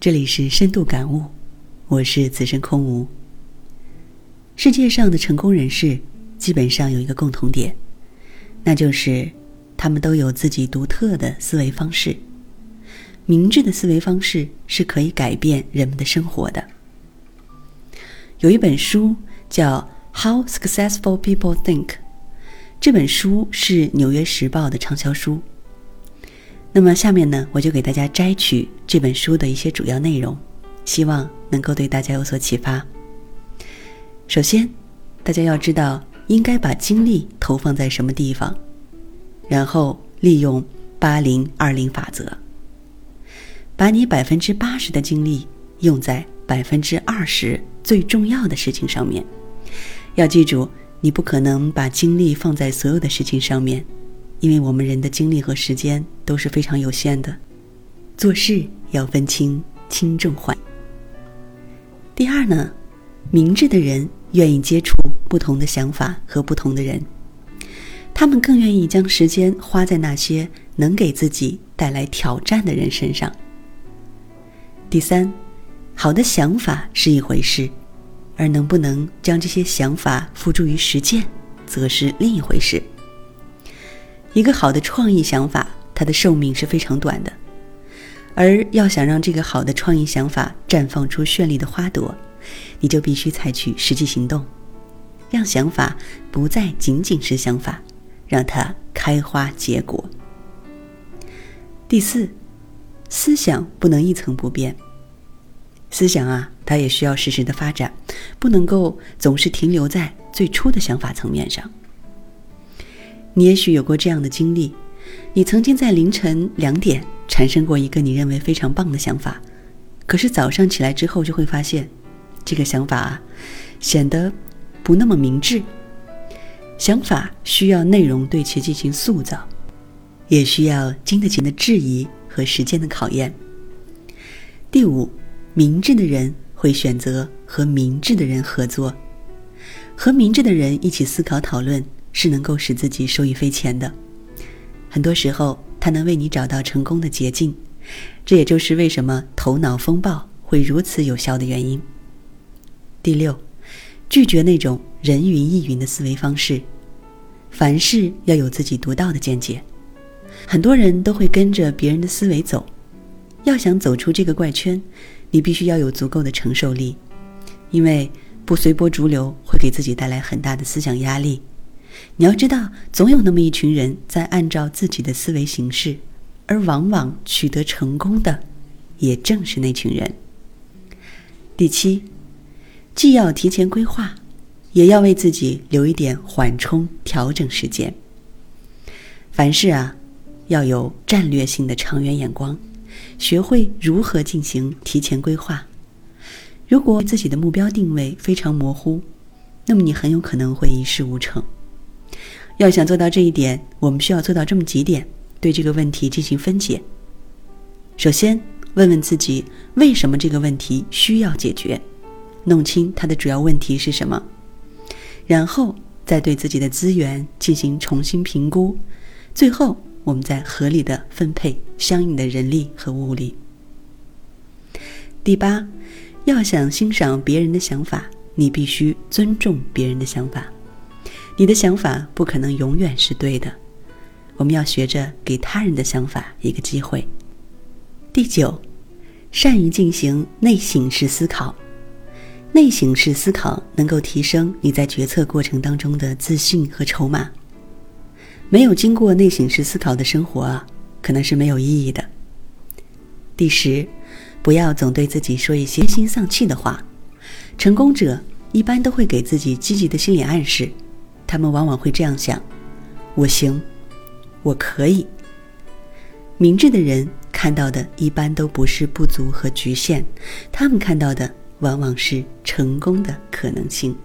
这里是深度感悟，我是此生空无。世界上的成功人士基本上有一个共同点，那就是他们都有自己独特的思维方式。明智的思维方式是可以改变人们的生活的。有一本书叫《How Successful People Think》，这本书是《纽约时报》的畅销书。那么下面呢，我就给大家摘取这本书的一些主要内容，希望能够对大家有所启发。首先，大家要知道应该把精力投放在什么地方，然后利用八零二零法则，把你百分之八十的精力用在百分之二十最重要的事情上面。要记住，你不可能把精力放在所有的事情上面。因为我们人的精力和时间都是非常有限的，做事要分清轻重缓。第二呢，明智的人愿意接触不同的想法和不同的人，他们更愿意将时间花在那些能给自己带来挑战的人身上。第三，好的想法是一回事，而能不能将这些想法付诸于实践，则是另一回事。一个好的创意想法，它的寿命是非常短的，而要想让这个好的创意想法绽放出绚丽的花朵，你就必须采取实际行动，让想法不再仅仅是想法，让它开花结果。第四，思想不能一成不变，思想啊，它也需要适时的发展，不能够总是停留在最初的想法层面上。你也许有过这样的经历，你曾经在凌晨两点产生过一个你认为非常棒的想法，可是早上起来之后就会发现，这个想法，显得不那么明智。想法需要内容对其进行塑造，也需要经得起的质疑和时间的考验。第五，明智的人会选择和明智的人合作，和明智的人一起思考讨论。是能够使自己受益匪浅的，很多时候，它能为你找到成功的捷径，这也就是为什么头脑风暴会如此有效的原因。第六，拒绝那种人云亦云的思维方式，凡事要有自己独到的见解。很多人都会跟着别人的思维走，要想走出这个怪圈，你必须要有足够的承受力，因为不随波逐流会给自己带来很大的思想压力。你要知道，总有那么一群人在按照自己的思维行事，而往往取得成功的，也正是那群人。第七，既要提前规划，也要为自己留一点缓冲、调整时间。凡事啊，要有战略性的长远眼光，学会如何进行提前规划。如果自己的目标定位非常模糊，那么你很有可能会一事无成。要想做到这一点，我们需要做到这么几点，对这个问题进行分解。首先，问问自己为什么这个问题需要解决，弄清它的主要问题是什么，然后再对自己的资源进行重新评估，最后我们再合理的分配相应的人力和物力。第八，要想欣赏别人的想法，你必须尊重别人的想法。你的想法不可能永远是对的，我们要学着给他人的想法一个机会。第九，善于进行内省式思考，内省式思考能够提升你在决策过程当中的自信和筹码。没有经过内省式思考的生活啊，可能是没有意义的。第十，不要总对自己说一些灰心丧气的话，成功者一般都会给自己积极的心理暗示。他们往往会这样想：“我行，我可以。”明智的人看到的一般都不是不足和局限，他们看到的往往是成功的可能性。